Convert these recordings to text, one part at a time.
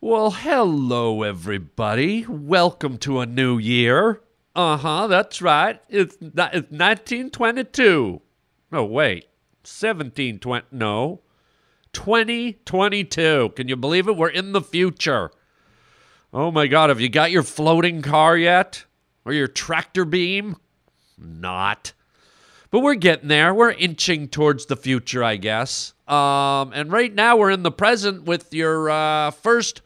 Well, hello, everybody. Welcome to a new year. Uh huh, that's right. It's, it's 1922. No, wait. 1720. No. 2022. Can you believe it? We're in the future. Oh my God, have you got your floating car yet? Or your tractor beam? Not. But we're getting there. We're inching towards the future, I guess. Um, and right now we're in the present with your uh, first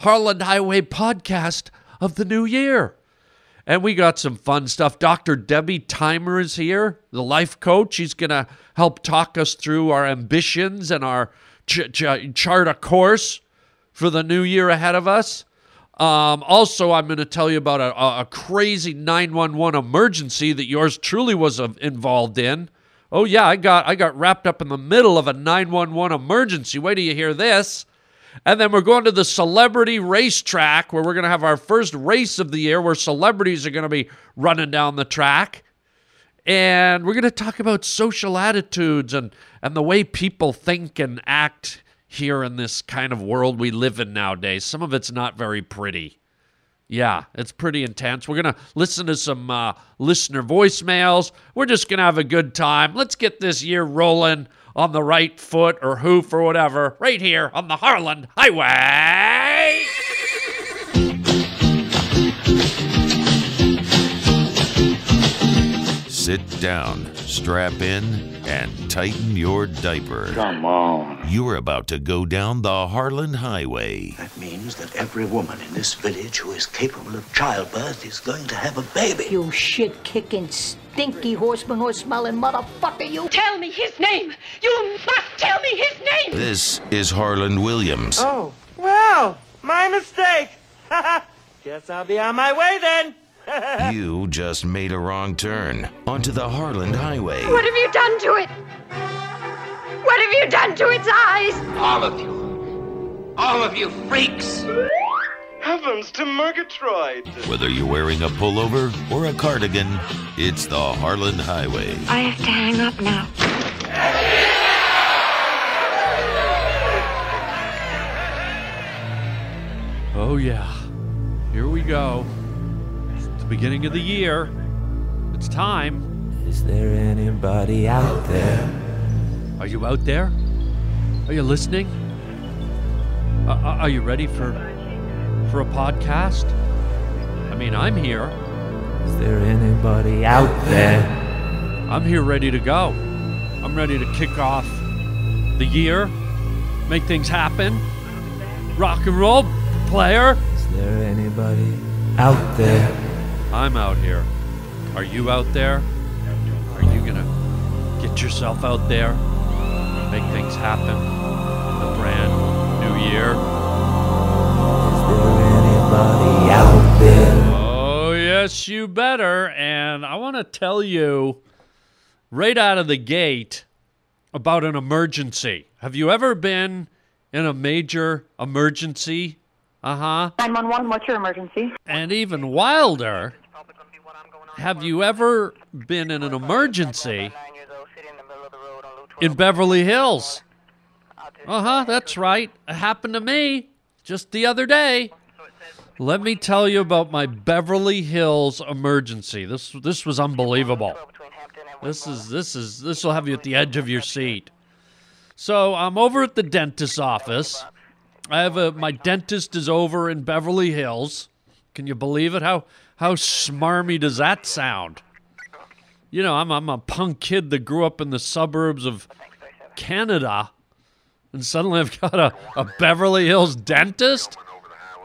Harland Highway podcast of the new year. And we got some fun stuff. Dr. Debbie Thymer is here, the life coach. She's going to help talk us through our ambitions and our ch- ch- chart a course for the new year ahead of us. Um, also, I'm going to tell you about a, a, crazy 911 emergency that yours truly was involved in. Oh yeah, I got I got wrapped up in the middle of a 911 emergency. Wait till you hear this. And then we're going to the celebrity racetrack where we're going to have our first race of the year where celebrities are going to be running down the track. And we're going to talk about social attitudes and, and the way people think and act here in this kind of world we live in nowadays. Some of it's not very pretty. Yeah, it's pretty intense. We're going to listen to some uh, listener voicemails. We're just going to have a good time. Let's get this year rolling on the right foot or hoof or whatever, right here on the Harland Highway. Sit down, strap in, and tighten your diaper. Come on. You're about to go down the Harland Highway. That means that every woman in this village who is capable of childbirth is going to have a baby. You shit kicking, stinky horseman horse smelling motherfucker, you. Tell me his name! You must tell me his name! This is Harland Williams. Oh, well, my mistake. Guess I'll be on my way then. You just made a wrong turn onto the Harland Highway. What have you done to it? What have you done to its eyes? All of you. All of you freaks. Heavens to Murgatroyd. Whether you're wearing a pullover or a cardigan, it's the Harland Highway. I have to hang up now. Oh, yeah. Here we go. Beginning of the year. It's time. Is there anybody out there? Are you out there? Are you listening? Uh, uh, are you ready for for a podcast? I mean, I'm here. Is there anybody out there? I'm here ready to go. I'm ready to kick off the year, make things happen. Rock and roll player. Is there anybody out there? I'm out here. Are you out there? Are you gonna get yourself out there? and Make things happen in the brand new year. Is there anybody out there? Oh, yes, you better. And I want to tell you right out of the gate about an emergency. Have you ever been in a major emergency? Uh huh. 911, what's your emergency? And even wilder, have you ever been in an emergency in Beverly Hills? Uh huh, that's right. It happened to me just the other day. Let me tell you about my Beverly Hills emergency. This this was unbelievable. This is this is this will have you at the edge of your seat. So I'm over at the dentist's office. I have a my dentist is over in Beverly Hills. Can you believe it? How how smarmy does that sound? You know, I'm I'm a punk kid that grew up in the suburbs of Canada, and suddenly I've got a, a Beverly Hills dentist.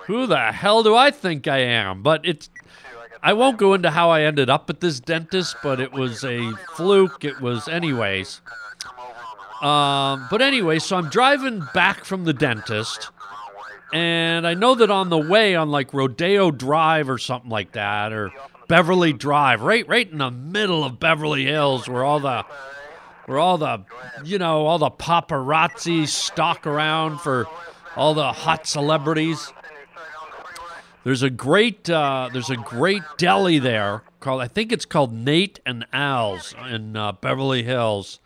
Who the hell do I think I am? But it's I won't go into how I ended up at this dentist, but it was a fluke. It was anyways. Um, but anyway, so I'm driving back from the dentist, and I know that on the way on like Rodeo Drive or something like that, or Beverly Drive, right, right in the middle of Beverly Hills, where all the, where all the, you know, all the paparazzi stalk around for all the hot celebrities. There's a great, uh, there's a great deli there called, I think it's called Nate and Al's in uh, Beverly Hills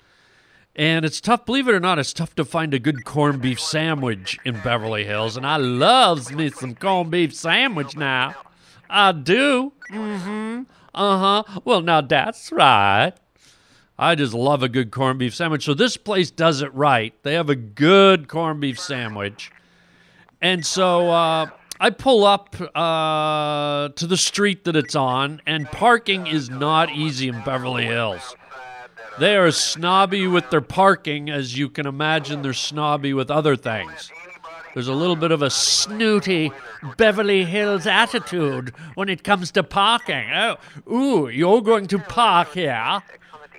And it's tough, believe it or not, it's tough to find a good corned beef sandwich in Beverly Hills. And I loves me some corned beef sandwich now. I do. Mm-hmm. Uh-huh. Well, now that's right. I just love a good corned beef sandwich. So this place does it right. They have a good corned beef sandwich. And so uh, I pull up uh, to the street that it's on, and parking is not easy in Beverly Hills. They are as snobby with their parking as you can imagine they're snobby with other things. There's a little bit of a snooty Beverly Hills attitude when it comes to parking. Oh, ooh, you're going to park here?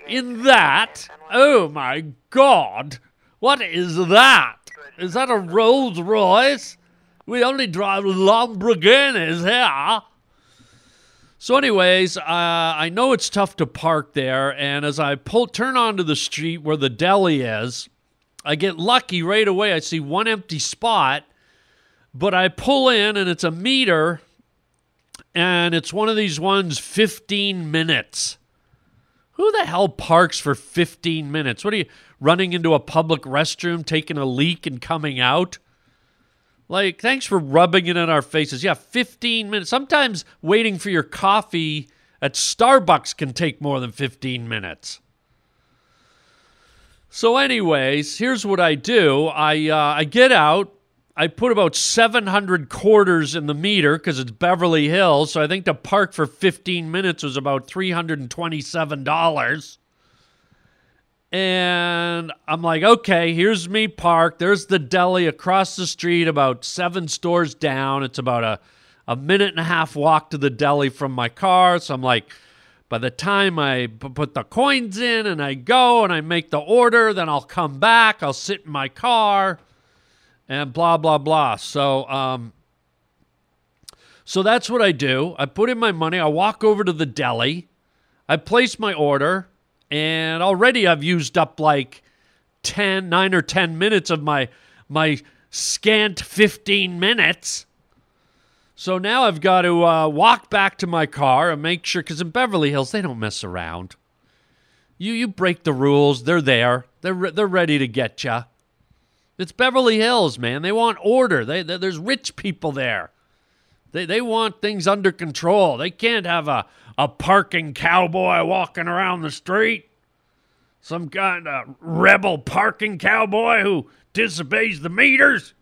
In that? Oh my God! What is that? Is that a Rolls Royce? We only drive Lamborghinis here. So, anyways, uh, I know it's tough to park there, and as I pull turn onto the street where the deli is, I get lucky right away. I see one empty spot, but I pull in, and it's a meter, and it's one of these ones 15 minutes. Who the hell parks for 15 minutes? What are you running into a public restroom, taking a leak, and coming out? Like, thanks for rubbing it in our faces. Yeah, 15 minutes. Sometimes waiting for your coffee at Starbucks can take more than 15 minutes. So, anyways, here's what I do I, uh, I get out. I put about 700 quarters in the meter because it's Beverly Hills. So I think to park for 15 minutes was about $327. And I'm like, okay, here's me parked. There's the deli across the street, about seven stores down. It's about a, a minute and a half walk to the deli from my car. So I'm like, by the time I p- put the coins in and I go and I make the order, then I'll come back. I'll sit in my car and blah, blah, blah. So, um, so that's what I do. I put in my money. I walk over to the deli. I place my order and already I've used up like 10 9 or 10 minutes of my my scant 15 minutes. So now I've got to uh, walk back to my car and make sure because in Beverly Hills they don't mess around. You you break the rules. They're there. They're re- they're ready to get you it's Beverly Hills man. They want order. They, they there's rich people there. They, they want things under control. They can't have a, a parking cowboy walking around the street. Some kind of rebel parking cowboy who disobeys the meters.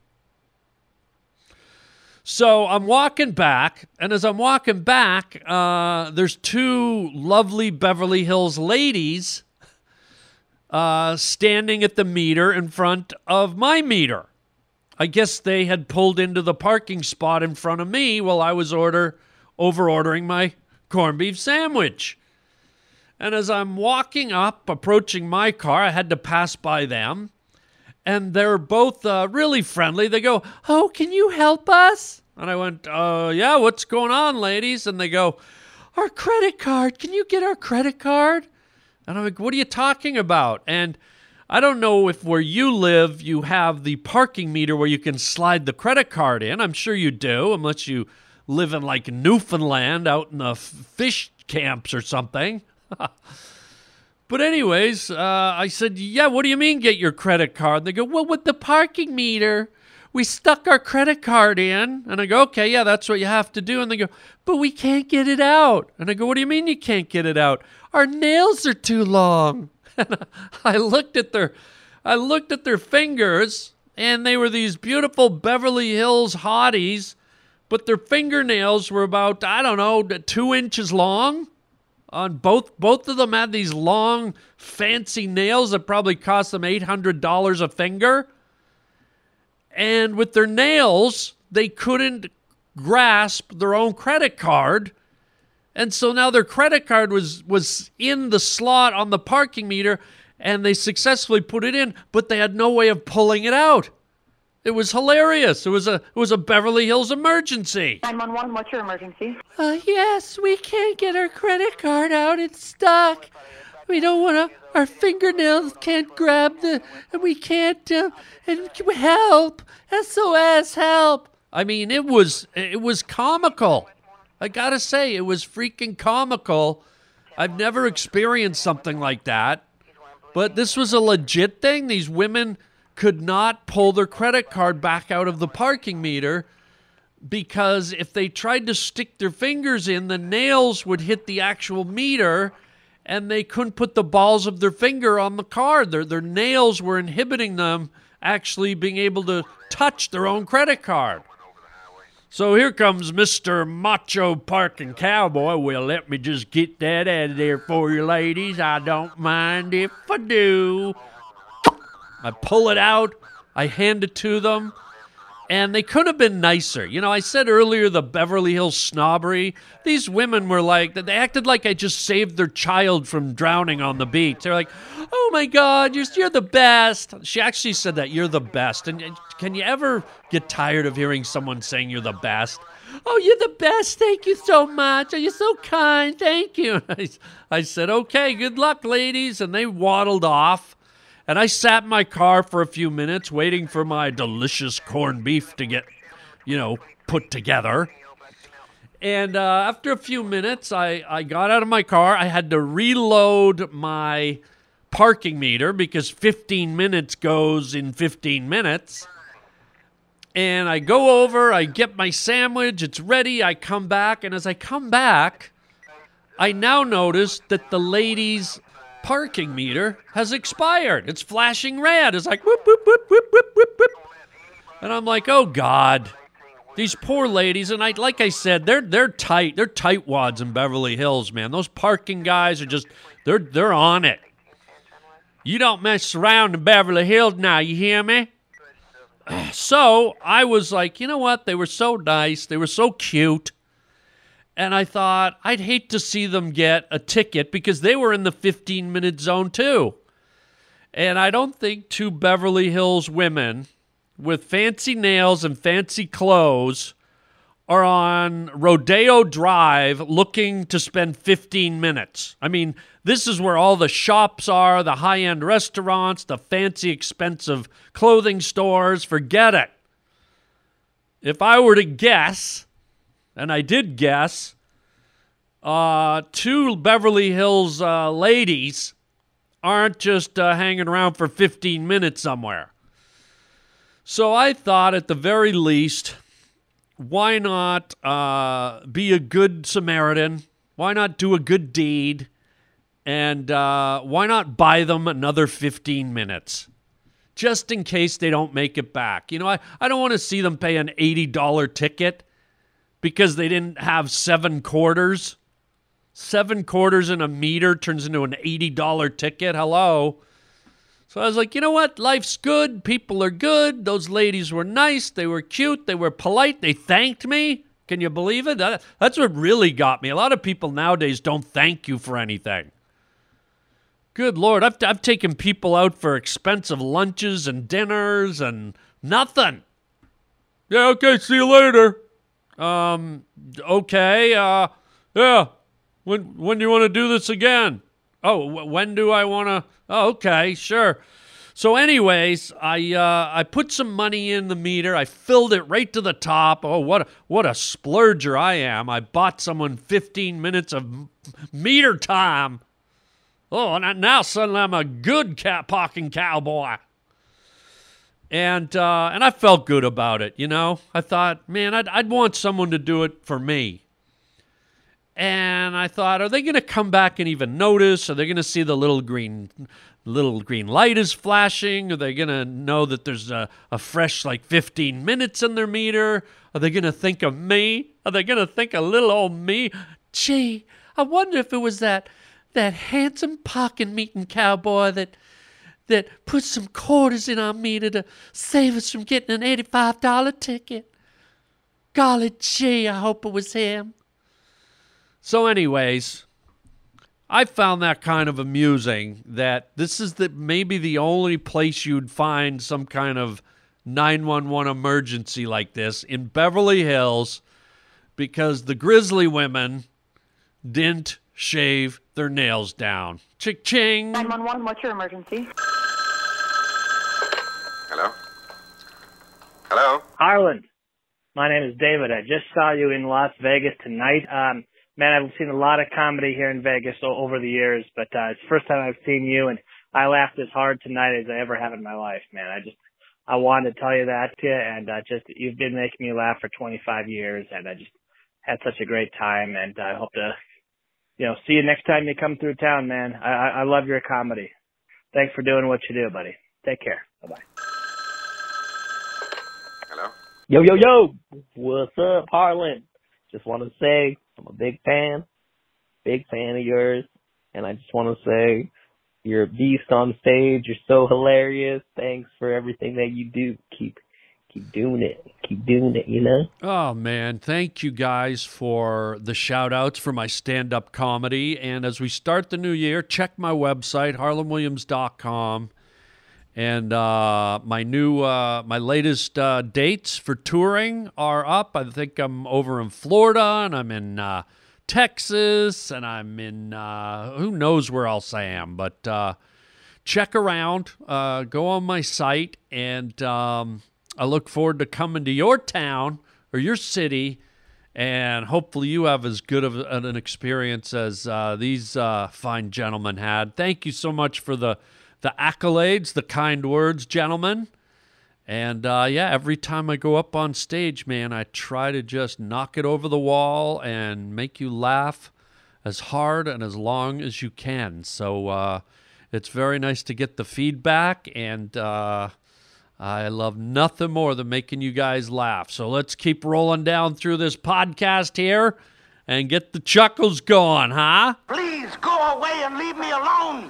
So I'm walking back, and as I'm walking back, uh, there's two lovely Beverly Hills ladies uh, standing at the meter in front of my meter. I guess they had pulled into the parking spot in front of me while I was order over ordering my corned beef sandwich. And as I'm walking up, approaching my car, I had to pass by them. And they're both uh, really friendly. They go, Oh, can you help us? And I went, uh, Yeah, what's going on, ladies? And they go, Our credit card. Can you get our credit card? And I'm like, What are you talking about? And I don't know if where you live you have the parking meter where you can slide the credit card in. I'm sure you do, unless you live in like Newfoundland out in the fish camps or something. but anyways, uh, I said, "Yeah, what do you mean get your credit card?" And They go, "Well, with the parking meter, we stuck our credit card in." And I go, "Okay, yeah, that's what you have to do." And they go, "But we can't get it out." And I go, "What do you mean you can't get it out? Our nails are too long." And I looked at their I looked at their fingers and they were these beautiful Beverly Hills hotties, but their fingernails were about, I don't know, two inches long. On both both of them had these long, fancy nails that probably cost them eight hundred dollars a finger. And with their nails, they couldn't grasp their own credit card. And so now their credit card was was in the slot on the parking meter and they successfully put it in, but they had no way of pulling it out. It was hilarious. It was a it was a Beverly Hills emergency. 911, what's your emergency? Uh, yes, we can't get our credit card out. It's stuck. We don't want to. Our fingernails can't grab the. And we can't. Uh, and help! SOS! Help! I mean, it was it was comical. I gotta say, it was freaking comical. I've never experienced something like that. But this was a legit thing. These women could not pull their credit card back out of the parking meter because if they tried to stick their fingers in, the nails would hit the actual meter and they couldn't put the balls of their finger on the card. Their, their nails were inhibiting them actually being able to touch their own credit card. So here comes Mr. Macho Parking Cowboy. Well, let me just get that out of there for you, ladies. I don't mind if I do. I pull it out, I hand it to them, and they could have been nicer. You know, I said earlier the Beverly Hills snobbery. These women were like, they acted like I just saved their child from drowning on the beach. They're like, oh my God, you're, you're the best. She actually said that, you're the best. And can you ever get tired of hearing someone saying you're the best? Oh, you're the best. Thank you so much. Oh, you're so kind. Thank you. I, I said, okay, good luck, ladies. And they waddled off. And I sat in my car for a few minutes waiting for my delicious corned beef to get, you know, put together. And uh, after a few minutes, I, I got out of my car. I had to reload my parking meter because 15 minutes goes in 15 minutes. And I go over, I get my sandwich, it's ready. I come back, and as I come back, I now notice that the lady's parking meter has expired. It's flashing red. It's like whoop, whoop, whoop, whoop, whoop, whoop, whoop. And I'm like, oh God. These poor ladies, and I like I said, they're they're tight. They're tightwads in Beverly Hills, man. Those parking guys are just they're they're on it. You don't mess around in Beverly Hills now, you hear me? So I was like, you know what? They were so nice. They were so cute. And I thought, I'd hate to see them get a ticket because they were in the 15 minute zone too. And I don't think two Beverly Hills women with fancy nails and fancy clothes are on Rodeo Drive looking to spend 15 minutes. I mean, this is where all the shops are, the high end restaurants, the fancy, expensive clothing stores. Forget it. If I were to guess, and I did guess, uh, two Beverly Hills uh, ladies aren't just uh, hanging around for 15 minutes somewhere. So I thought, at the very least, why not uh, be a good Samaritan? Why not do a good deed? And uh, why not buy them another 15 minutes? Just in case they don't make it back. You know, I, I don't want to see them pay an $80 ticket because they didn't have seven quarters. Seven quarters in a meter turns into an $80 ticket. Hello. So I was like, you know what? Life's good. People are good. Those ladies were nice. They were cute. They were polite. They thanked me. Can you believe it? That, that's what really got me. A lot of people nowadays don't thank you for anything. Good Lord, I've, I've taken people out for expensive lunches and dinners and nothing. Yeah, okay, see you later. Um, okay, uh, yeah. When when do you want to do this again? Oh, wh- when do I want to? Oh, okay, sure. So, anyways, I uh, I put some money in the meter. I filled it right to the top. Oh, what a, what a splurger I am! I bought someone 15 minutes of meter time. Oh, and now suddenly I'm a good cat parking cowboy. And uh, and I felt good about it. You know, I thought, man, I'd I'd want someone to do it for me. And I thought, are they going to come back and even notice? Are they going to see the little green, little green light is flashing? Are they going to know that there's a, a fresh like 15 minutes in their meter? Are they going to think of me? Are they going to think of little old me? Gee, I wonder if it was that that handsome pocket meeting cowboy that that put some quarters in our meter to save us from getting an eighty-five dollar ticket. Golly gee, I hope it was him. So, anyways, I found that kind of amusing that this is the maybe the only place you'd find some kind of 911 emergency like this in Beverly Hills because the grizzly women didn't shave their nails down. Chick ching. 911, what's your emergency? Hello? Hello? Harland, my name is David. I just saw you in Las Vegas tonight. Um, man, I've seen a lot of comedy here in Vegas over the years, but uh, it's the first time I've seen you, and I laughed as hard tonight as I ever have in my life, man. I just I wanted to tell you that to you, and uh, just you've been making me laugh for 25 years, and I just had such a great time, and I hope to, you know, see you next time you come through town, man. I I, I love your comedy. Thanks for doing what you do, buddy. Take care. Bye bye. Hello? Yo, yo, yo! What's up, Harland? Just want to say I'm a big fan, big fan of yours, and I just want to say you're a beast on stage. You're so hilarious. Thanks for everything that you do. Keep, keep doing it. Keep doing it. You know. Oh man, thank you guys for the shout outs for my stand up comedy. And as we start the new year, check my website, harlandwilliams.com. And uh, my new, uh, my latest uh, dates for touring are up. I think I'm over in Florida and I'm in uh, Texas and I'm in, uh, who knows where else I am. But uh, check around, go on my site, and um, I look forward to coming to your town or your city. And hopefully, you have as good of an experience as uh, these uh, fine gentlemen had. Thank you so much for the the accolades, the kind words, gentlemen. And uh, yeah, every time I go up on stage, man, I try to just knock it over the wall and make you laugh as hard and as long as you can. So uh, it's very nice to get the feedback, and uh, I love nothing more than making you guys laugh. So let's keep rolling down through this podcast here and get the chuckles going, huh? Please go away and leave me alone.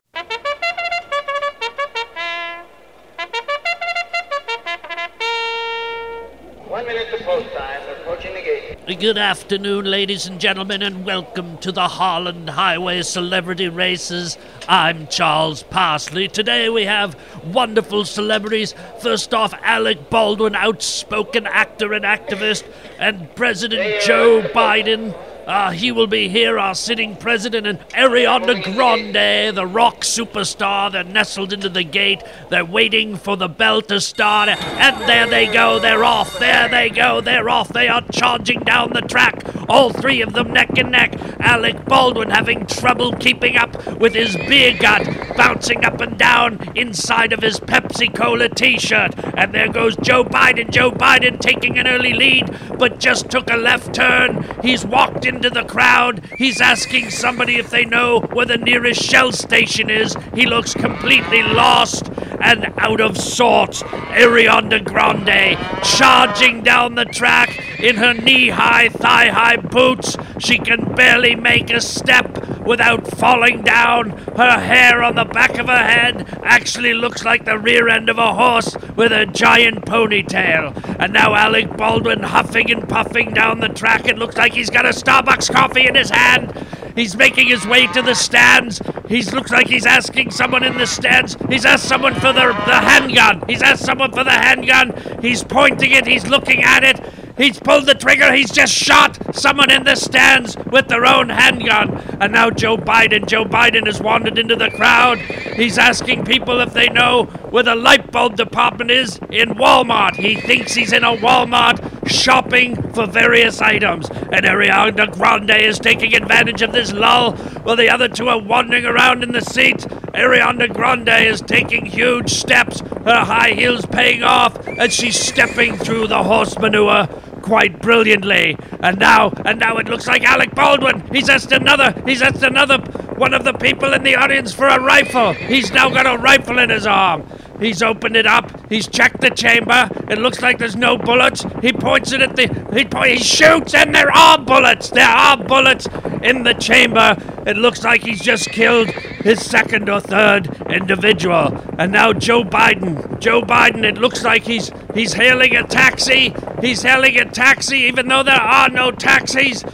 To post time. We're approaching the gate. Good afternoon, ladies and gentlemen, and welcome to the Harland Highway Celebrity Races. I'm Charles Parsley. Today we have wonderful celebrities. First off, Alec Baldwin, outspoken actor and activist, and President Joe Biden. Uh, he will be here, our sitting president, and Ariana Grande, the rock superstar. They're nestled into the gate. They're waiting for the bell to start. And there they go. They're off. There they go. They're off. They are charging down the track. All three of them neck and neck. Alec Baldwin having trouble keeping up with his beer gut, bouncing up and down inside of his Pepsi Cola t shirt. And there goes Joe Biden. Joe Biden taking an early lead, but just took a left turn. He's walked into the crowd. He's asking somebody if they know where the nearest Shell station is. He looks completely lost and out of sorts. Ariana Grande charging down the track in her knee high, thigh high boots. She can barely make a step without falling down. Her hair on the back of her head actually looks like the rear end of a horse with a giant ponytail. And now Alec Baldwin huffing and puffing down the track. It looks like he's got a Starbucks coffee in his hand. He's making his way to the stands. He looks like he's asking someone in the stands. He's asked someone for the, the handgun. He's asked someone for the handgun. He's pointing it. He's looking at it. He's pulled the trigger. He's just shot someone in the stands with their own handgun. And now Joe Biden. Joe Biden has wandered into the crowd. He's asking people if they know where the light bulb department is in Walmart. He thinks he's in a Walmart shopping for various items. And Ariana Grande is taking advantage of this lull while the other two are wandering around in the seats. Ariana Grande is taking huge steps, her high heels paying off as she's stepping through the horse manure quite brilliantly. And now, and now it looks like Alec Baldwin. He's asked another, he's asked another one of the people in the audience for a rifle. He's now got a rifle in his arm. He's opened it up. He's checked the chamber. It looks like there's no bullets. He points it at the. He, po- he shoots, and there are bullets. There are bullets in the chamber. It looks like he's just killed his second or third individual. And now Joe Biden. Joe Biden. It looks like he's he's hailing a taxi. He's hailing a taxi, even though there are no taxis.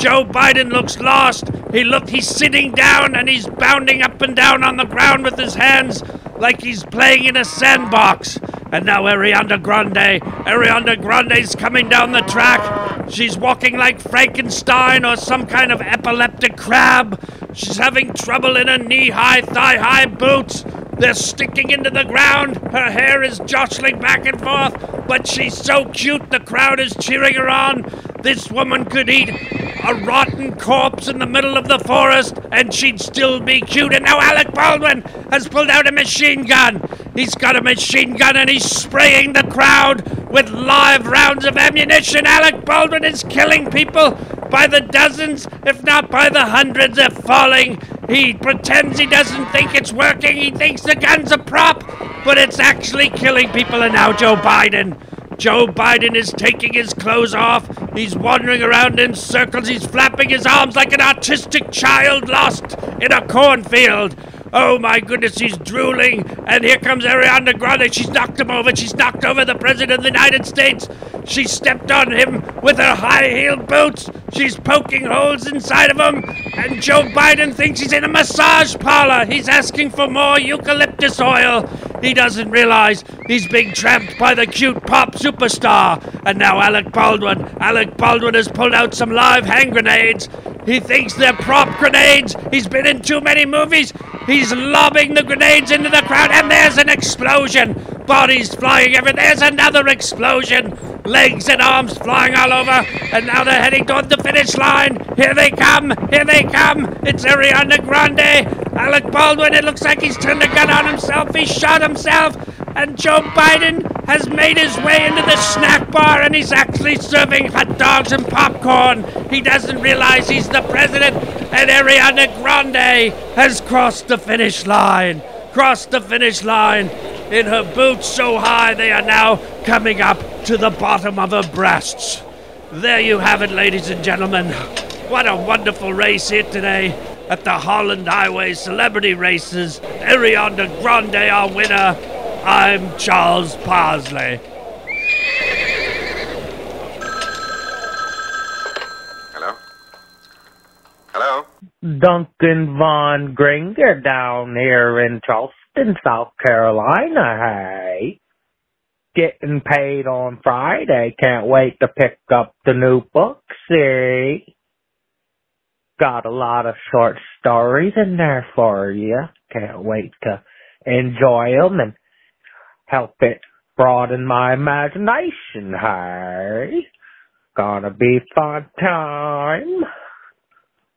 Joe Biden looks lost. He look he's sitting down and he's bounding up and down on the ground with his hands like he's playing in a sandbox. And now Ariana Grande. Ariana Grande's coming down the track. She's walking like Frankenstein or some kind of epileptic crab. She's having trouble in her knee-high, thigh-high boots. They're sticking into the ground. Her hair is jostling back and forth, but she's so cute the crowd is cheering her on. This woman could eat a rotten corpse in the middle of the forest, and she'd still be cute. And now Alec Baldwin has pulled out a machine gun. He's got a machine gun and he's spraying the crowd with live rounds of ammunition. Alec Baldwin is killing people by the dozens, if not by the hundreds. They're falling. He pretends he doesn't think it's working. He thinks the gun's a prop, but it's actually killing people. And now Joe Biden. Joe Biden is taking his clothes off. He's wandering around in circles. He's flapping his arms like an artistic child lost in a cornfield. Oh my goodness, he's drooling. And here comes Ariana Grande. She's knocked him over. She's knocked over the President of the United States. She stepped on him with her high heeled boots. She's poking holes inside of him. And Joe Biden thinks he's in a massage parlor. He's asking for more eucalyptus oil. He doesn't realize he's being trapped by the cute pop superstar. And now Alec Baldwin. Alec Baldwin has pulled out some live hand grenades. He thinks they're prop grenades. He's been in too many movies. He's lobbing the grenades into the crowd, and there's an explosion. Bodies flying everywhere. There's another explosion. Legs and arms flying all over. And now they're heading toward the finish line. Here they come. Here they come. It's Ariana Grande. Alec Baldwin. It looks like he's turned a gun on himself. He shot himself. And Joe Biden has made his way into the snack bar and he's actually serving hot dogs and popcorn. He doesn't realize he's the president. And Ariana Grande has crossed the finish line. Crossed the finish line in her boots so high they are now coming up to the bottom of her breasts. There you have it, ladies and gentlemen. What a wonderful race here today at the Harland Highway Celebrity Races. Ariana Grande, our winner. I'm Charles Parsley. Hello? Hello? Duncan Von Gringer down here in Charleston, South Carolina. Hey. Getting paid on Friday. Can't wait to pick up the new book, see? Eh? Got a lot of short stories in there for you. Can't wait to enjoy them and help it broaden my imagination, hey? Gonna be fun time.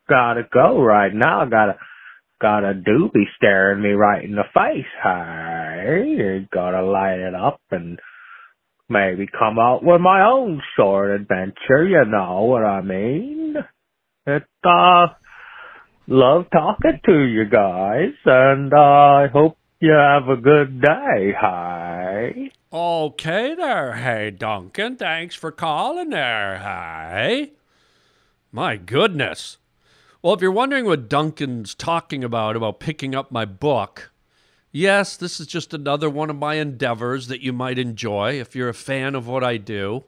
Gotta go right now. Gotta, got a doobie staring me right in the face, hey? Gotta light it up and maybe come out with my own short adventure, you know what I mean? It, uh, love talking to you guys, and uh, I hope you have a good day, hi. Okay there, hey Duncan. Thanks for calling there, hey. My goodness. Well, if you're wondering what Duncan's talking about, about picking up my book, yes, this is just another one of my endeavors that you might enjoy if you're a fan of what I do.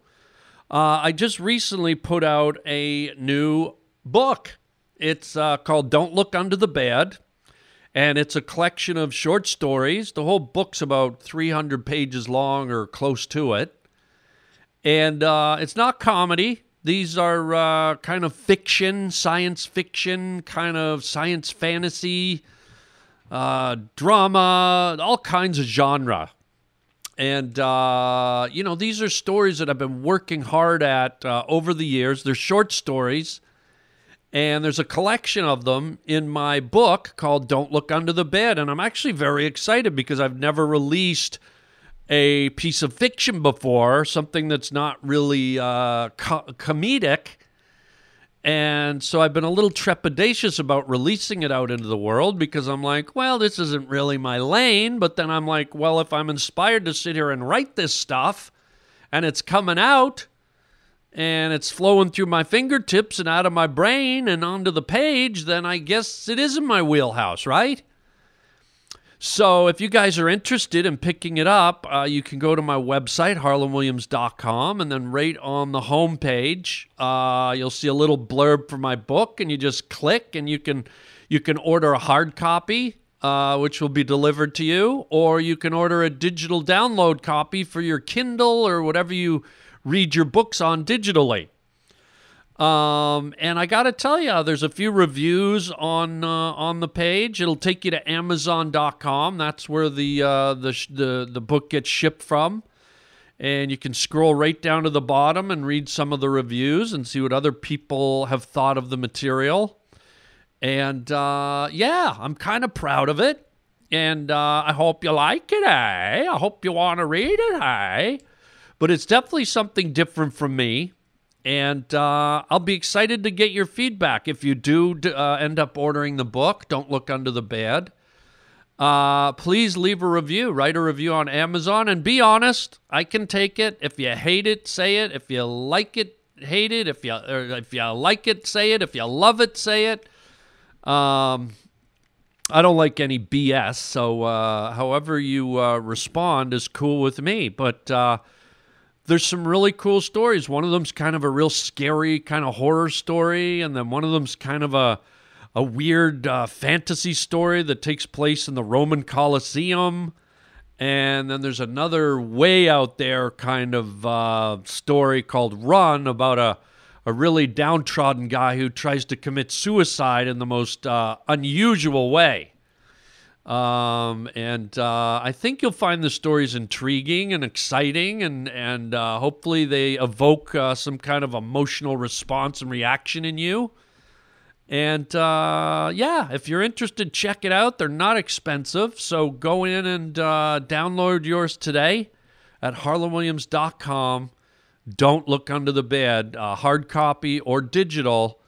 Uh, I just recently put out a new book. It's uh, called Don't Look Under the Bed, and it's a collection of short stories. The whole book's about 300 pages long or close to it. And uh, it's not comedy. These are uh, kind of fiction, science fiction, kind of science fantasy, uh, drama, all kinds of genre. And, uh, you know, these are stories that I've been working hard at uh, over the years. They're short stories. And there's a collection of them in my book called Don't Look Under the Bed. And I'm actually very excited because I've never released a piece of fiction before, something that's not really uh, co- comedic. And so I've been a little trepidatious about releasing it out into the world because I'm like, well, this isn't really my lane. But then I'm like, well, if I'm inspired to sit here and write this stuff and it's coming out and it's flowing through my fingertips and out of my brain and onto the page, then I guess it is in my wheelhouse, right? So if you guys are interested in picking it up, uh, you can go to my website, harlandwilliams.com, and then right on the homepage, uh, you'll see a little blurb for my book, and you just click, and you can you can order a hard copy, uh, which will be delivered to you, or you can order a digital download copy for your Kindle or whatever you read your books on digitally. Um, and I got to tell you, there's a few reviews on uh, on the page. It'll take you to Amazon.com. That's where the uh, the the the book gets shipped from. And you can scroll right down to the bottom and read some of the reviews and see what other people have thought of the material. And uh, yeah, I'm kind of proud of it. And uh, I hope you like it, eh? I hope you want to read it, eh? But it's definitely something different from me. And uh, I'll be excited to get your feedback. If you do uh, end up ordering the book, Don't Look Under the Bed, uh, please leave a review. Write a review on Amazon and be honest. I can take it. If you hate it, say it. If you like it, hate it. If you, if you like it, say it. If you love it, say it. Um, I don't like any BS. So, uh, however you uh, respond is cool with me. But uh, there's some really cool stories. One of them's kind of a real scary kind of horror story, and then one of them's kind of a a weird uh, fantasy story that takes place in the Roman Colosseum. And then there's another way out there kind of uh, story called Run about a, a really downtrodden guy who tries to commit suicide in the most uh, unusual way. Um, and uh, I think you'll find the stories intriguing and exciting, and and uh, hopefully they evoke uh, some kind of emotional response and reaction in you. And uh, yeah, if you're interested, check it out. They're not expensive, so go in and uh, download yours today at harlandwilliams.com. Don't look under the bed, uh, hard copy or digital.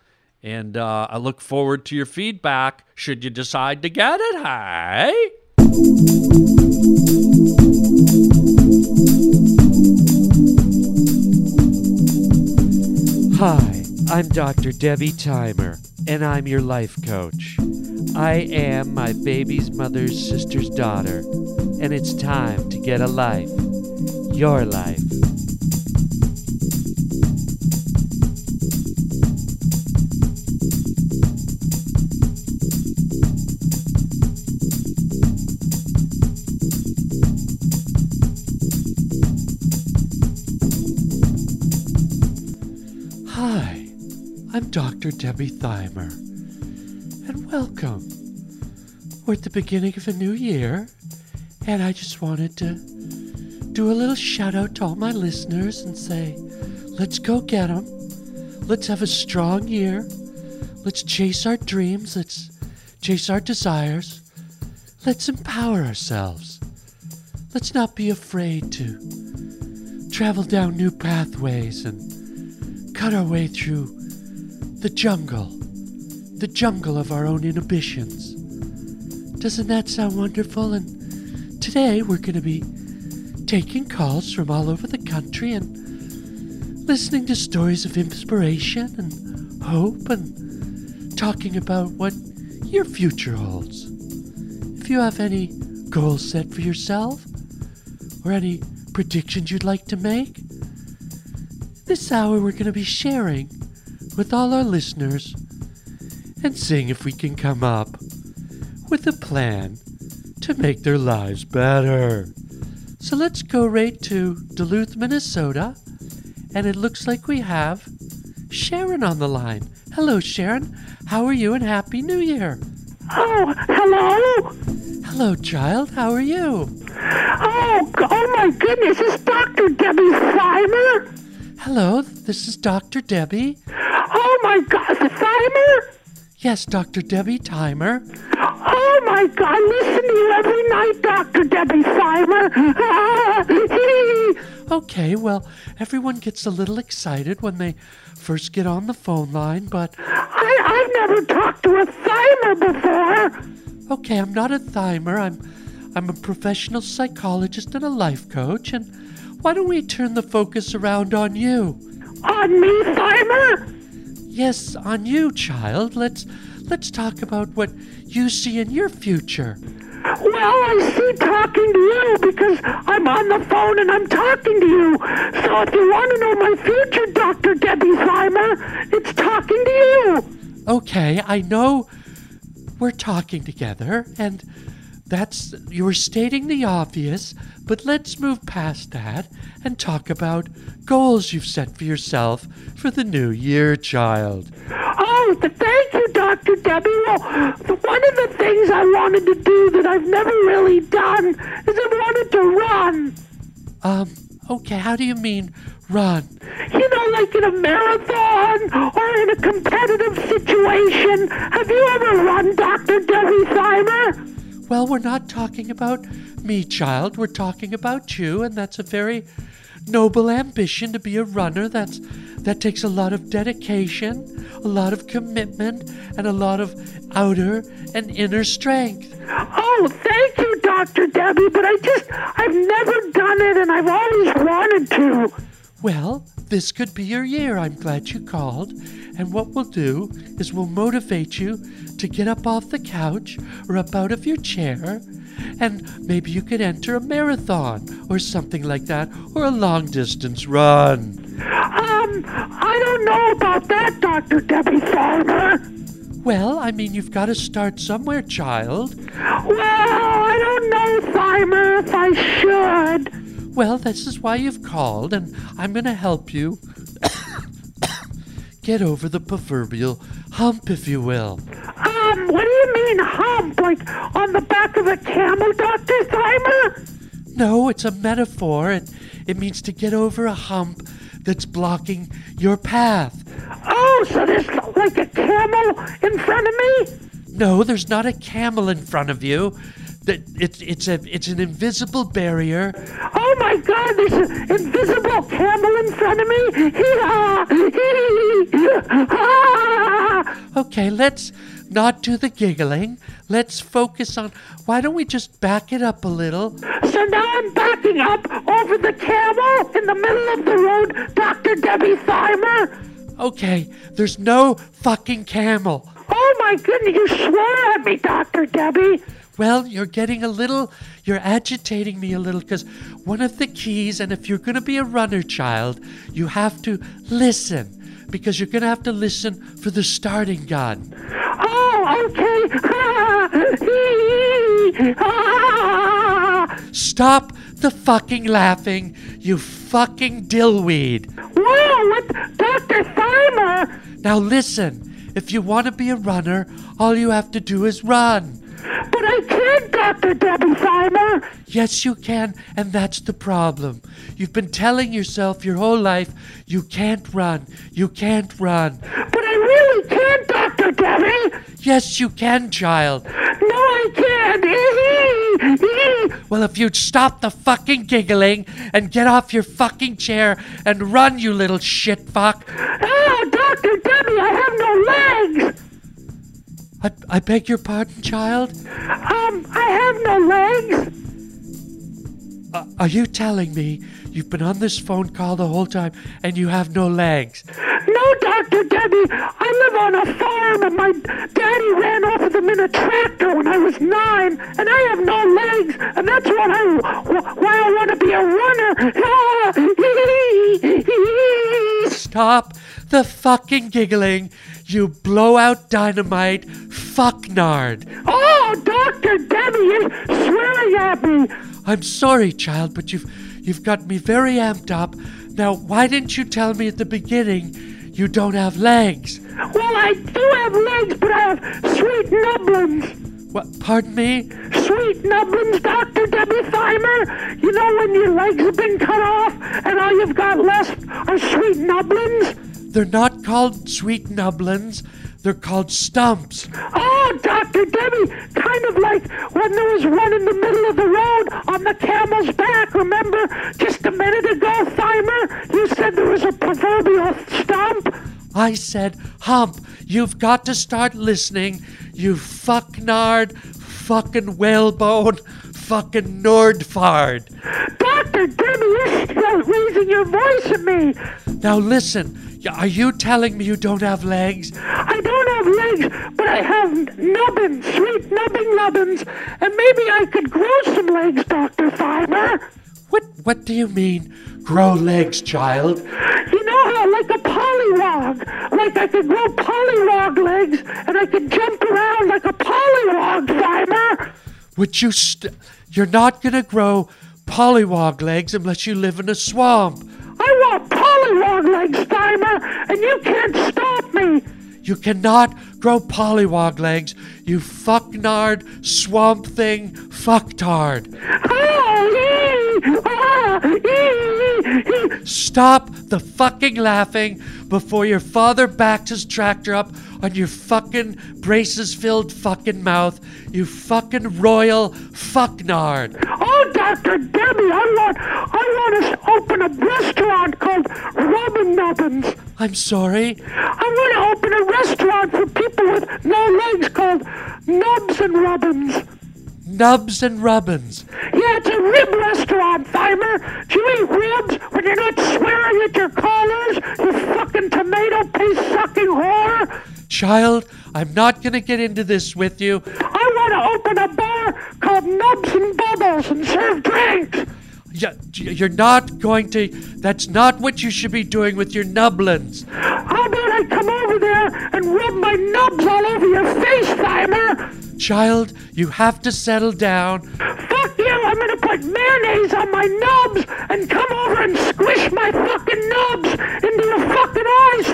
And uh, I look forward to your feedback should you decide to get it. Hey? Hi, I'm Dr. Debbie Thymer, and I'm your life coach. I am my baby's mother's sister's daughter, and it's time to get a life. Your life. Dr. Debbie Thymer, and welcome. We're at the beginning of a new year, and I just wanted to do a little shout out to all my listeners and say, let's go get 'em. Let's have a strong year. Let's chase our dreams. Let's chase our desires. Let's empower ourselves. Let's not be afraid to travel down new pathways and cut our way through the jungle, the jungle of our own inhibitions. Doesn't that sound wonderful? And today we're going to be taking calls from all over the country and listening to stories of inspiration and hope and talking about what your future holds. If you have any goals set for yourself or any predictions you'd like to make, this hour we're going to be sharing with all our listeners and seeing if we can come up with a plan to make their lives better. So let's go right to Duluth, Minnesota, and it looks like we have Sharon on the line. Hello, Sharon. How are you and Happy New Year? Oh, hello? Hello, child. How are you? Oh, oh my goodness, is Dr. Debbie Thymer? Hello, this is Dr. Debbie. Oh my God, the Thymer? Yes, Dr. Debbie Thymer. Oh my God, listen to you every night, Dr. Debbie Thymer. Ah. Okay, well, everyone gets a little excited when they first get on the phone line, but I, I've never talked to a Thymer before. okay, I'm not a thymer. I'm I'm a professional psychologist and a life coach, and why don't we turn the focus around on you? On me, Thymer? Yes, on you, child. Let's let's talk about what you see in your future. Well, I see talking to you because I'm on the phone and I'm talking to you. So if you want to know my future, Dr. Debbie Thymer, it's talking to you. Okay, I know we're talking together, and that's you were stating the obvious, but let's move past that and talk about goals you've set for yourself for the new year, child. Oh, thank you, Dr. Debbie. Well, one of the things I wanted to do that I've never really done is I wanted to run. Um, Okay, how do you mean run? You know, like in a marathon or in a competitive situation. Have you ever run, Dr. Debbie Thymer? Well, we're not talking about me, child. We're talking about you, and that's a very noble ambition to be a runner. That's that takes a lot of dedication, a lot of commitment, and a lot of outer and inner strength. Oh, thank you, Dr. Debbie, but I just, I've never done it and I've always wanted to. Well, this could be your year. I'm glad you called. And what we'll do is we'll motivate you to get up off the couch or up out of your chair. And maybe you could enter a marathon or something like that, or a long distance run. Um, I don't know about that, Dr. Debbie Farmer. Well, I mean, you've got to start somewhere, child. Well, I don't know, Thymer, if I should. Well, this is why you've called, and I'm going to help you get over the proverbial hump, if you will. Um, what do you mean hump? Like on the back of a camel, Dr. Thymer? No, it's a metaphor. and it means to get over a hump that's blocking your path. Oh, so there's like a camel in front of me? No, there's not a camel in front of you. That it's it's a it's an invisible barrier. Oh my God! There's an invisible camel in front of me. Okay, let's not do the giggling. Let's focus on. Why don't we just back it up a little? So now I'm backing up over the camel in the middle of the road, Dr. Debbie Thymer. Okay, there's no fucking camel. Oh my goodness! You swore at me, Dr. Debbie. Well, you're getting a little, you're agitating me a little because one of the keys, and if you're going to be a runner child, you have to listen because you're going to have to listen for the starting gun. Oh, okay. Stop the fucking laughing, you fucking dillweed. Whoa, what? Dr. Thymer! Now listen, if you want to be a runner, all you have to do is run. But I can't, Dr. Debbie Thymer. Yes, you can, and that's the problem. You've been telling yourself your whole life you can't run, you can't run. But I really can't, Dr. Debbie. Yes, you can, child. No, I can't. well, if you'd stop the fucking giggling and get off your fucking chair and run, you little shit fuck. Ah, oh, Dr. Debbie, I have no legs. I, I beg your pardon, child? Um, I have no legs. Uh, are you telling me you've been on this phone call the whole time and you have no legs? No, Dr. Debbie. I live on a farm and my daddy ran off of them in a tractor when I was nine, and I have no legs, and that's what I, why I want to be a runner. Stop the fucking giggling, you blowout dynamite fucknard. Oh, Dr. Debbie, you're swearing at me. I'm sorry, child, but you've you've got me very amped up. Now, why didn't you tell me at the beginning you don't have legs? Well, I do have legs, but I have sweet nublins. What? Pardon me? Sweet nublins, Dr. Debbie Thymer. You know when your legs have been cut off and all you've got left are sweet nublins? They're not called sweet nublins. They're called stumps. Oh, Dr. Debbie, kind of like when there was one in the middle of the road on the camel's back. Remember, just a minute ago, Thymer, you said there was a proverbial stump? I said, hump, you've got to start listening, you fucknard, fucking whalebone, fucking nordfard. Dr. Debbie, you're raising your voice at me. Now listen, are you telling me you don't have legs? I don't have legs, but I have nubbins, sweet nubbing nubbins, and maybe I could grow some legs, Dr. Fiber. What what do you mean, grow legs, child? You know how like a pollywog. Like I could grow pollywog legs and I could jump around like a pollywog, Fiber. Would you st- You're not gonna grow pollywog legs unless you live in a swamp. I want pollywog legs, Thymer, and you can't stop me. You cannot grow pollywog legs, you fucknard, swamp thing, fucktard. Oh. Stop the fucking laughing before your father backs his tractor up on your fucking braces filled fucking mouth, you fucking royal fucknard. Oh, Dr. Debbie, I want, I want to open a restaurant called Robin Nubbins. I'm sorry? I want to open a restaurant for people with no legs called Nubs and Robins. Nubs and Rubbins. Do you ribs when you're not swearing at your callers? You fucking tomato paste sucking whore. Child, I'm not gonna get into this with you. I want to open a bar called Nubs and Bubbles and serve drinks. Y- You're not going to. That's not what you should be doing with your nublins. How about I come over there and rub my nubs all over your face, Thymer? Child, you have to settle down. Fuck you! I'm gonna put mayonnaise on my nubs and come over and squish my fucking nubs into your fucking eyes!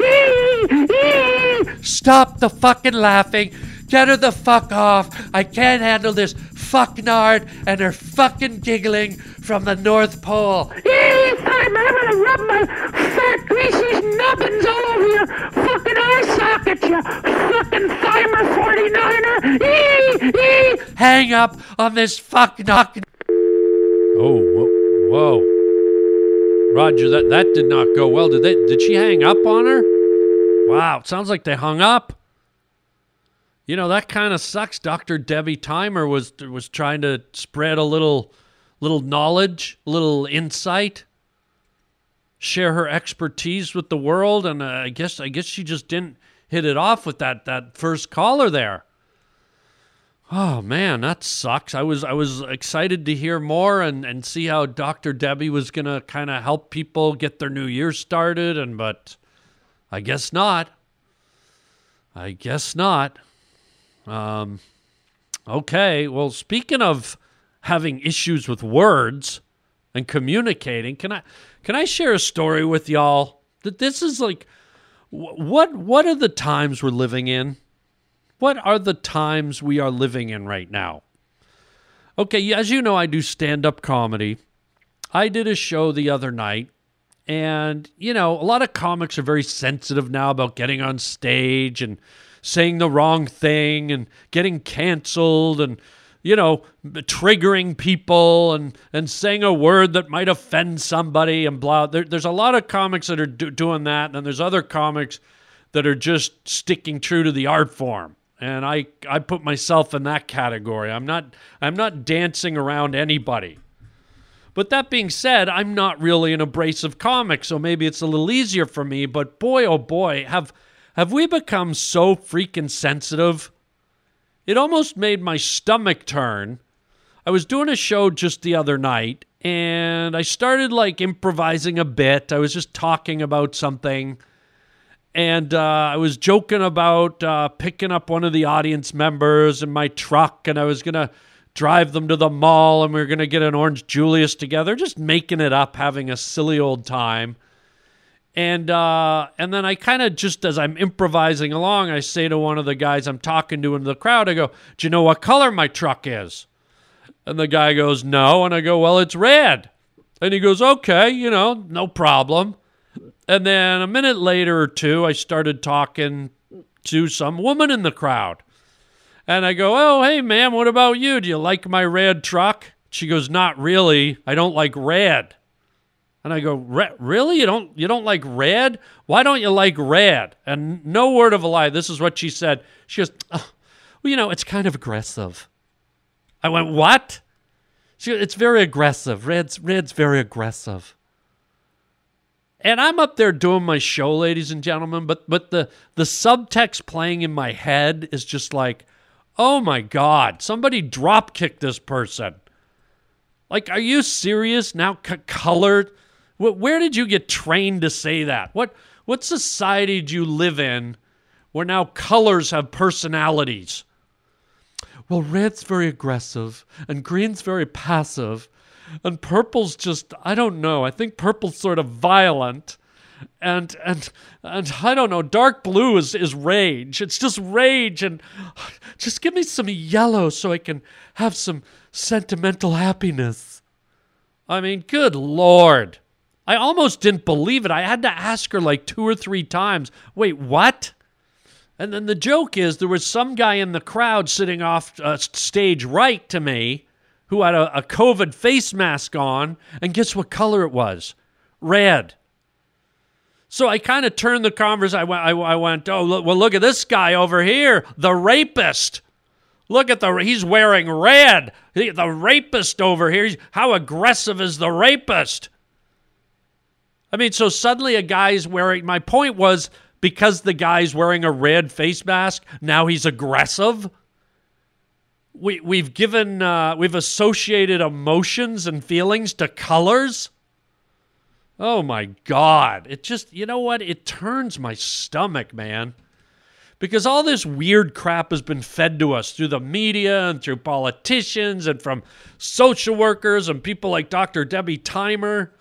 Eee! Stop the fucking laughing. Get her the fuck off. I can't handle this fucknard and her fucking giggling from the North Pole. Eee! Thymer, I'm gonna rub my fat, greasy nubbins all over your fucking eye sockets, you fucking Thymer 49er! Eee! Eee! Hang up on this fuck knock. Oh, whoa, whoa. Roger, that, that did not go well. Did they? Did she hang up on her? Wow, it sounds like they hung up. You know that kind of sucks. Dr. Debbie Thymer was was trying to spread a little little knowledge, little insight, share her expertise with the world, and uh, I guess I guess she just didn't hit it off with that that first caller there. Oh man, that sucks. I was I was excited to hear more and and see how Dr. Debbie was going to kind of help people get their new year started and but I guess not. I guess not. Um okay, well speaking of having issues with words and communicating, can I can I share a story with y'all? That this is like what what are the times we're living in? What are the times we are living in right now? Okay, as you know, I do stand up comedy. I did a show the other night, and, you know, a lot of comics are very sensitive now about getting on stage and saying the wrong thing and getting canceled and, you know, triggering people and, and saying a word that might offend somebody and blah. There, there's a lot of comics that are do- doing that, and there's other comics that are just sticking true to the art form and I I put myself in that category. I'm not I'm not dancing around anybody. But that being said, I'm not really an abrasive comic, so maybe it's a little easier for me, but boy oh boy, have have we become so freaking sensitive? It almost made my stomach turn. I was doing a show just the other night and I started like improvising a bit. I was just talking about something and uh, I was joking about uh, picking up one of the audience members in my truck, and I was gonna drive them to the mall, and we were gonna get an orange Julius together, just making it up, having a silly old time. And uh, and then I kind of just as I'm improvising along, I say to one of the guys I'm talking to in the crowd, I go, "Do you know what color my truck is?" And the guy goes, "No," and I go, "Well, it's red." And he goes, "Okay, you know, no problem." And then a minute later or two, I started talking to some woman in the crowd. And I go, Oh, hey, ma'am, what about you? Do you like my red truck? She goes, Not really. I don't like red. And I go, Really? You don't you don't like red? Why don't you like red? And no word of a lie. This is what she said. She goes, oh, Well, you know, it's kind of aggressive. I went, What? She goes, It's very aggressive. Red's red's very aggressive and I'm up there doing my show, ladies and gentlemen, but but the the subtext playing in my head is just like, oh my god, somebody drop kicked this person. Like, are you serious? Now c- colored? Wh- where did you get trained to say that? What what society do you live in where now colors have personalities? Well, red's very aggressive and green's very passive and purple's just I don't know. I think purple's sort of violent. And and and I don't know, dark blue is is rage. It's just rage and just give me some yellow so I can have some sentimental happiness. I mean, good lord. I almost didn't believe it. I had to ask her like two or three times, wait, what? And then the joke is there was some guy in the crowd sitting off uh, stage right to me who had a, a COVID face mask on, and guess what color it was? Red. So I kind of turned the conversation. I went, I, I went, oh, look, well, look at this guy over here, the rapist. Look at the, he's wearing red. He- The rapist over here. How aggressive is the rapist? I mean, so suddenly a guy's wearing, my point was because the guy's wearing a red face mask, now he's aggressive. We, we've given, uh, we've associated emotions and feelings to colors. Oh my God. It just, you know what? It turns my stomach, man. Because all this weird crap has been fed to us through the media and through politicians and from social workers and people like Dr. Debbie Thymer.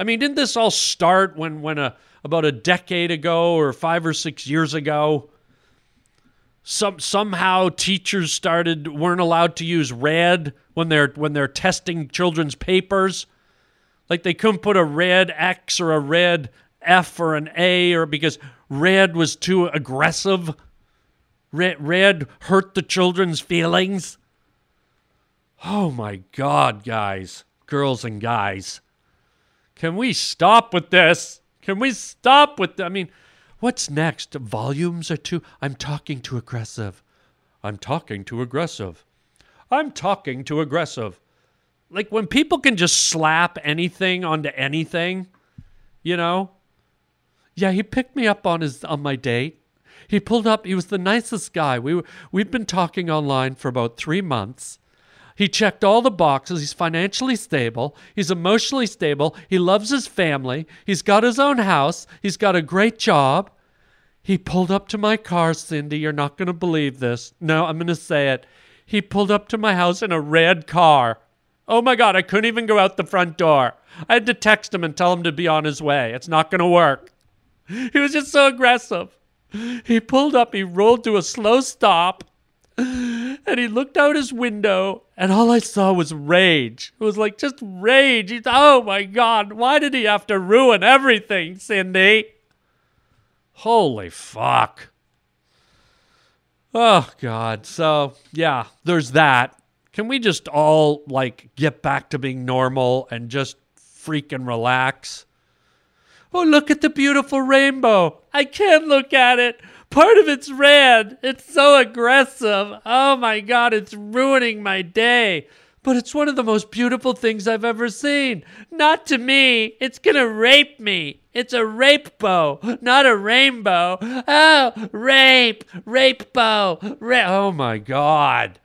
I mean, didn't this all start when, when a, about a decade ago or five or six years ago, some somehow teachers started weren't allowed to use red when they're when they're testing children's papers? Like they couldn't put a red X or a red F or an A or because red was too aggressive. Red, red hurt the children's feelings. Oh my God, guys, girls and guys. Can we stop with this? Can we stop with I mean, what's next? Volumes are too I'm talking too aggressive. I'm talking too aggressive. I'm talking too aggressive like when people can just slap anything onto anything, you know? Yeah, he picked me up on his on my date. He pulled up, he was the nicest guy. We were, we'd been talking online for about 3 months. He checked all the boxes. He's financially stable. He's emotionally stable. He loves his family. He's got his own house. He's got a great job. He pulled up to my car, Cindy. You're not going to believe this. No, I'm going to say it. He pulled up to my house in a red car. Oh my God, I couldn't even go out the front door. I had to text him and tell him to be on his way. It's not going to work. He was just so aggressive. He pulled up, he rolled to a slow stop, and he looked out his window, and all I saw was rage. It was like just rage. He, oh my God, why did he have to ruin everything, Cindy? Holy fuck. Oh God. So yeah, there's that. Can we just all like get back to being normal and just freaking relax? Oh, look at the beautiful rainbow. I can't look at it. Part of it's red. It's so aggressive. Oh my God, it's ruining my day. But it's one of the most beautiful things I've ever seen. Not to me. It's gonna rape me. It's a rape bow, not a rainbow. Oh, rape, rape bow. Ra- oh my God.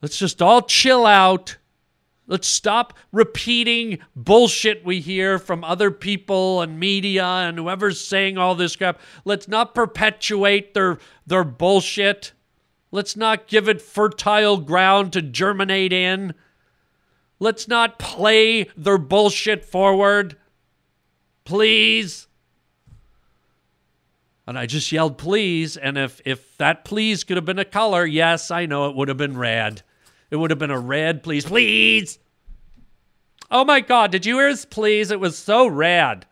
Let's just all chill out. Let's stop repeating bullshit we hear from other people and media and whoever's saying all this crap. Let's not perpetuate their their bullshit. Let's not give it fertile ground to germinate in. Let's not play their bullshit forward. Please. And I just yelled please and if if that please could have been a color, yes, I know it would have been red. It would have been a red, please, please. Oh my God, did you hear his please? It was so red.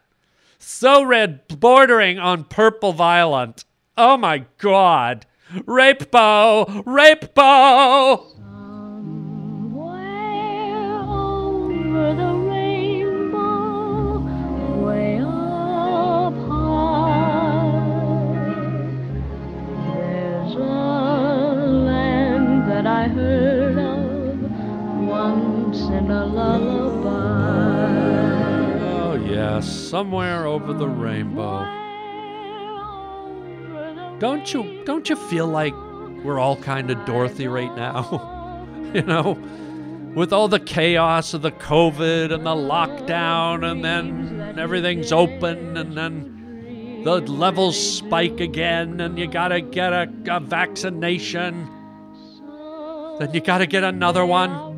So red, bordering on purple violent. Oh my God. Rape bow, rape bow. over the Somewhere over the rainbow. Don't you don't you feel like we're all kind of Dorothy right now? you know, with all the chaos of the COVID and the lockdown and then everything's open and then the levels spike again and you got to get a, a vaccination. Then you got to get another one.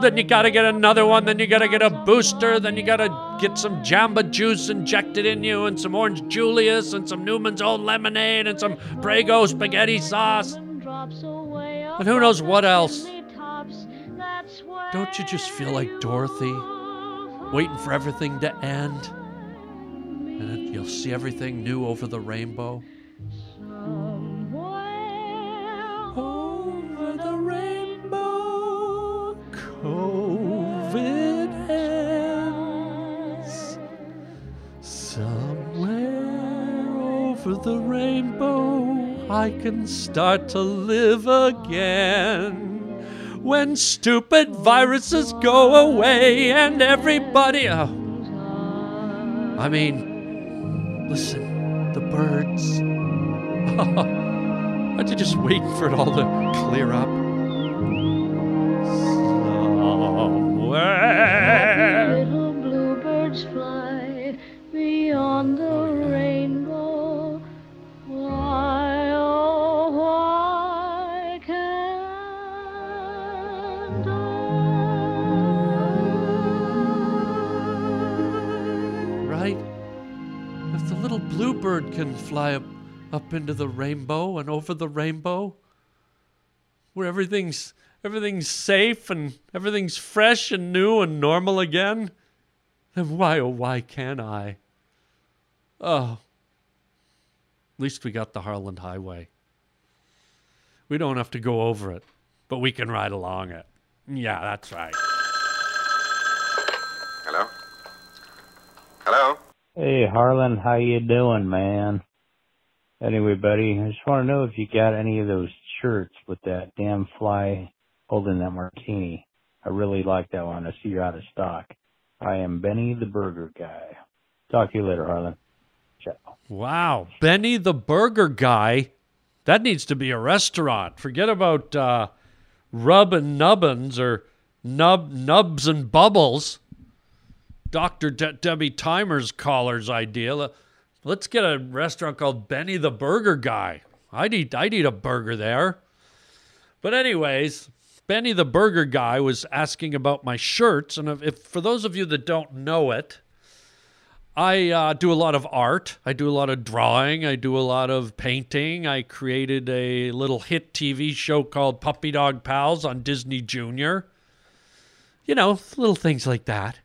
Then you gotta get another one. Then you gotta get a booster. Then you gotta get some Jamba juice injected in you, and some Orange Julius, and some Newman's Own Lemonade, and some Prego spaghetti sauce. And who knows what else? Don't you just feel like Dorothy, waiting for everything to end? And you'll see everything new over the rainbow. COVID ends. Somewhere over the rainbow, I can start to live again. When stupid viruses go away and everybody. Oh. I mean, listen, the birds. Aren't you just waiting for it all to clear up? Up into the rainbow and over the rainbow, where everything's everything's safe and everything's fresh and new and normal again, then why oh why can't I? Oh. At least we got the Harland Highway. We don't have to go over it, but we can ride along it. Yeah, that's right. Hello? Hello? Hey Harland, how you doing, man? Anyway, buddy, I just want to know if you got any of those shirts with that damn fly holding that martini. I really like that one. I see you're out of stock. I am Benny the Burger Guy. Talk to you later, Harland. Ciao. Wow, Benny the Burger Guy. That needs to be a restaurant. Forget about uh, Rub and Nubbins or Nub Nubs and Bubbles. Dr. De- Debbie Thymer's caller's idea. Le- Let's get a restaurant called Benny the Burger Guy. I'd eat, I'd eat a burger there. But anyways, Benny the Burger Guy was asking about my shirts, and if, if for those of you that don't know it, I uh, do a lot of art. I do a lot of drawing. I do a lot of painting. I created a little hit TV show called Puppy Dog Pals on Disney Junior. You know, little things like that.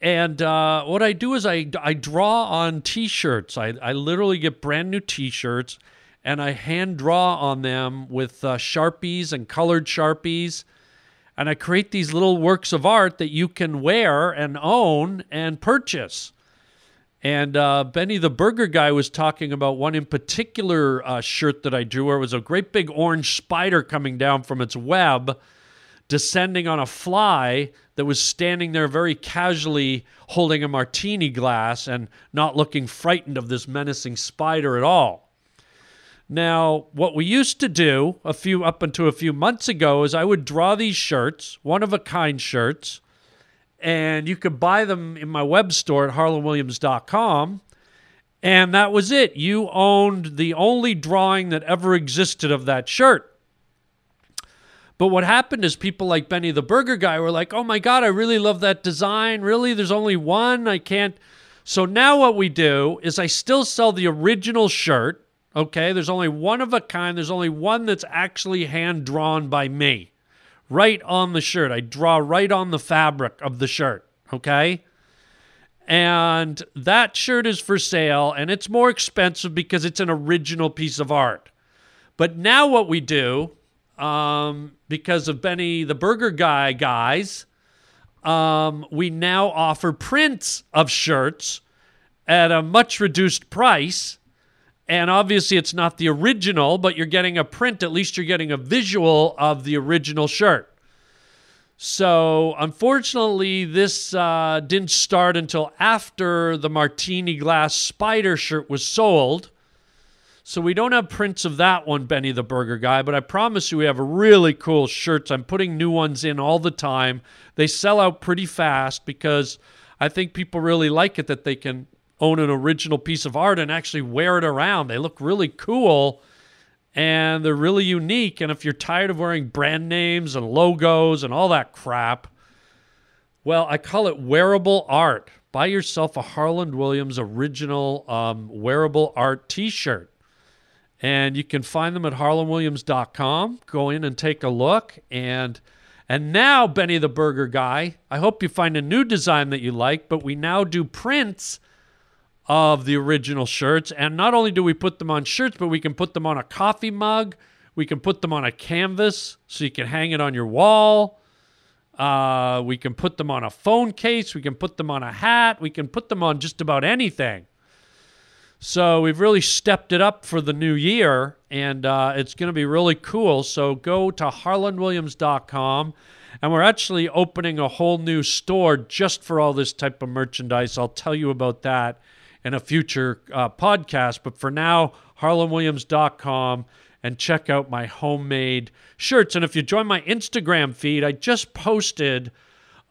And uh, what I do is I, I draw on t shirts. I, I literally get brand new t shirts and I hand draw on them with uh, Sharpies and colored Sharpies. And I create these little works of art that you can wear and own and purchase. And uh, Benny the Burger Guy was talking about one in particular uh, shirt that I drew where it was a great big orange spider coming down from its web, descending on a fly that was standing there very casually holding a martini glass and not looking frightened of this menacing spider at all. Now, what we used to do a few up until a few months ago is I would draw these shirts, one of a kind shirts, and you could buy them in my web store at harlandwilliams.com. And that was it. You owned the only drawing that ever existed of that shirt. But what happened is people like Benny the Burger Guy were like, oh my God, I really love that design. Really? There's only one? I can't. So now what we do is I still sell the original shirt. Okay. There's only one of a kind. There's only one that's actually hand drawn by me right on the shirt. I draw right on the fabric of the shirt. Okay. And that shirt is for sale and it's more expensive because it's an original piece of art. But now what we do, um, because of Benny the Burger Guy guys, um, we now offer prints of shirts at a much reduced price. And obviously, it's not the original, but you're getting a print. At least you're getting a visual of the original shirt. So, unfortunately, this uh, didn't start until after the martini glass spider shirt was sold. So, we don't have prints of that one, Benny the Burger Guy, but I promise you we have really cool shirts. I'm putting new ones in all the time. They sell out pretty fast because I think people really like it that they can own an original piece of art and actually wear it around. They look really cool and they're really unique. And if you're tired of wearing brand names and logos and all that crap, well, I call it wearable art. Buy yourself a Harland Williams original um, wearable art t shirt. And you can find them at harlandwilliams.com. Go in and take a look. And And now, Benny the Burger Guy, I hope you find a new design that you like, but we now do prints of the original shirts. And not only do we put them on shirts, but we can put them on a coffee mug. We can put them on a canvas so you can hang it on your wall. Uh, we can put them on a phone case. We can put them on a hat. We can put them on just about anything. So we've really stepped it up for the new year, and uh, it's going to be really cool. So go to harlandwilliams.com, and we're actually opening a whole new store just for all this type of merchandise. I'll tell you about that in a future uh, podcast. But for now, harlandwilliams.com and check out my homemade shirts. And if you join my Instagram feed, I just posted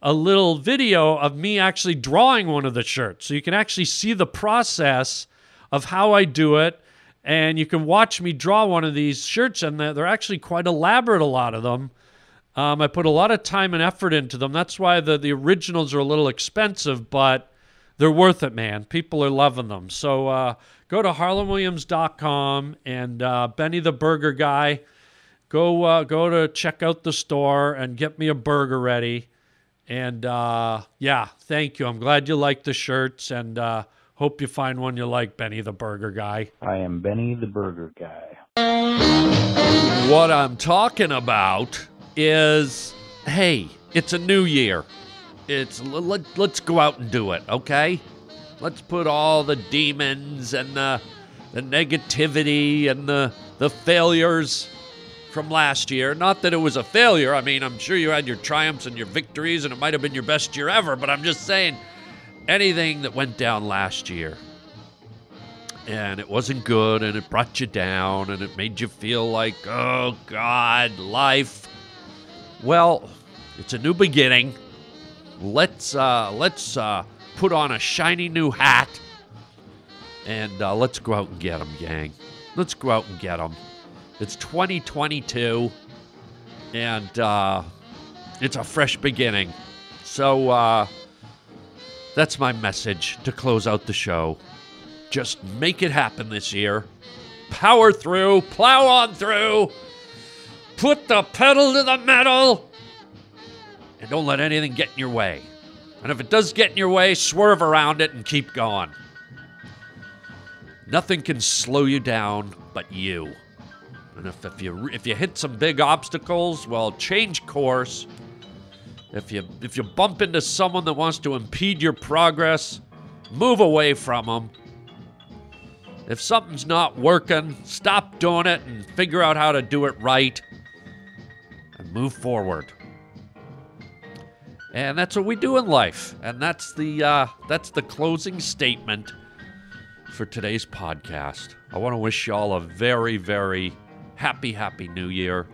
a little video of me actually drawing one of the shirts. So you can actually see the process of how I do it. And you can watch me draw one of these shirts, and they're, actually quite elaborate, a lot of them. Um, I put a lot of time and effort into them. That's why the, the originals are a little expensive, but they're worth it, man. People are loving them. So uh, go to harlandwilliams.com and uh, Benny the Burger Guy. Go uh, go to check out the store and get me a burger ready. And uh, yeah, thank you. I'm glad you like the shirts and uh, hope you find one you like, Benny the Burger Guy. I am Benny the Burger Guy. What I'm talking about is hey, it's a new year. It's let, let's go out and do it, okay? Let's put all the demons and the the negativity and the the failures from last year. Not that it was a failure. I mean, I'm sure you had your triumphs and your victories and it might have been your best year ever, but I'm just saying anything that went down last year and it wasn't good and it brought you down and it made you feel like, oh God, life. Well, it's a new beginning. Let's uh, let's uh, put on a shiny new hat and uh, let's go out and get them, gang. Let's go out and get them. It's 2022 and uh, it's a fresh beginning. So uh, that's my message to close out the show. Just make it happen this year. Power through, plow on through, put the pedal to the metal, and don't let anything get in your way. And if it does get in your way, swerve around it and keep going. Nothing can slow you down but you. And if, if you if you hit some big obstacles, well, change course. If you if you bump into someone that wants to impede your progress, move away from them. If something's not working, stop doing it and figure out how to do it right and move forward. And that's what we do in life. And that's the uh, that's the closing statement for today's podcast. I want to wish y'all a very, very happy, happy new year.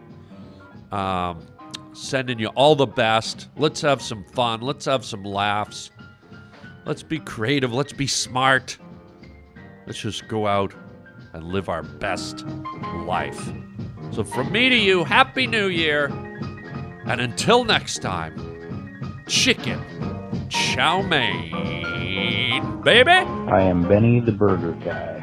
Um, sending you all the best. Let's have some fun. Let's have some laughs. Let's be creative. Let's be smart. Let's just go out and live our best life. So, from me to you, Happy New Year. And until next time, chicken chow mein, baby. I am Benny the Burger Guy.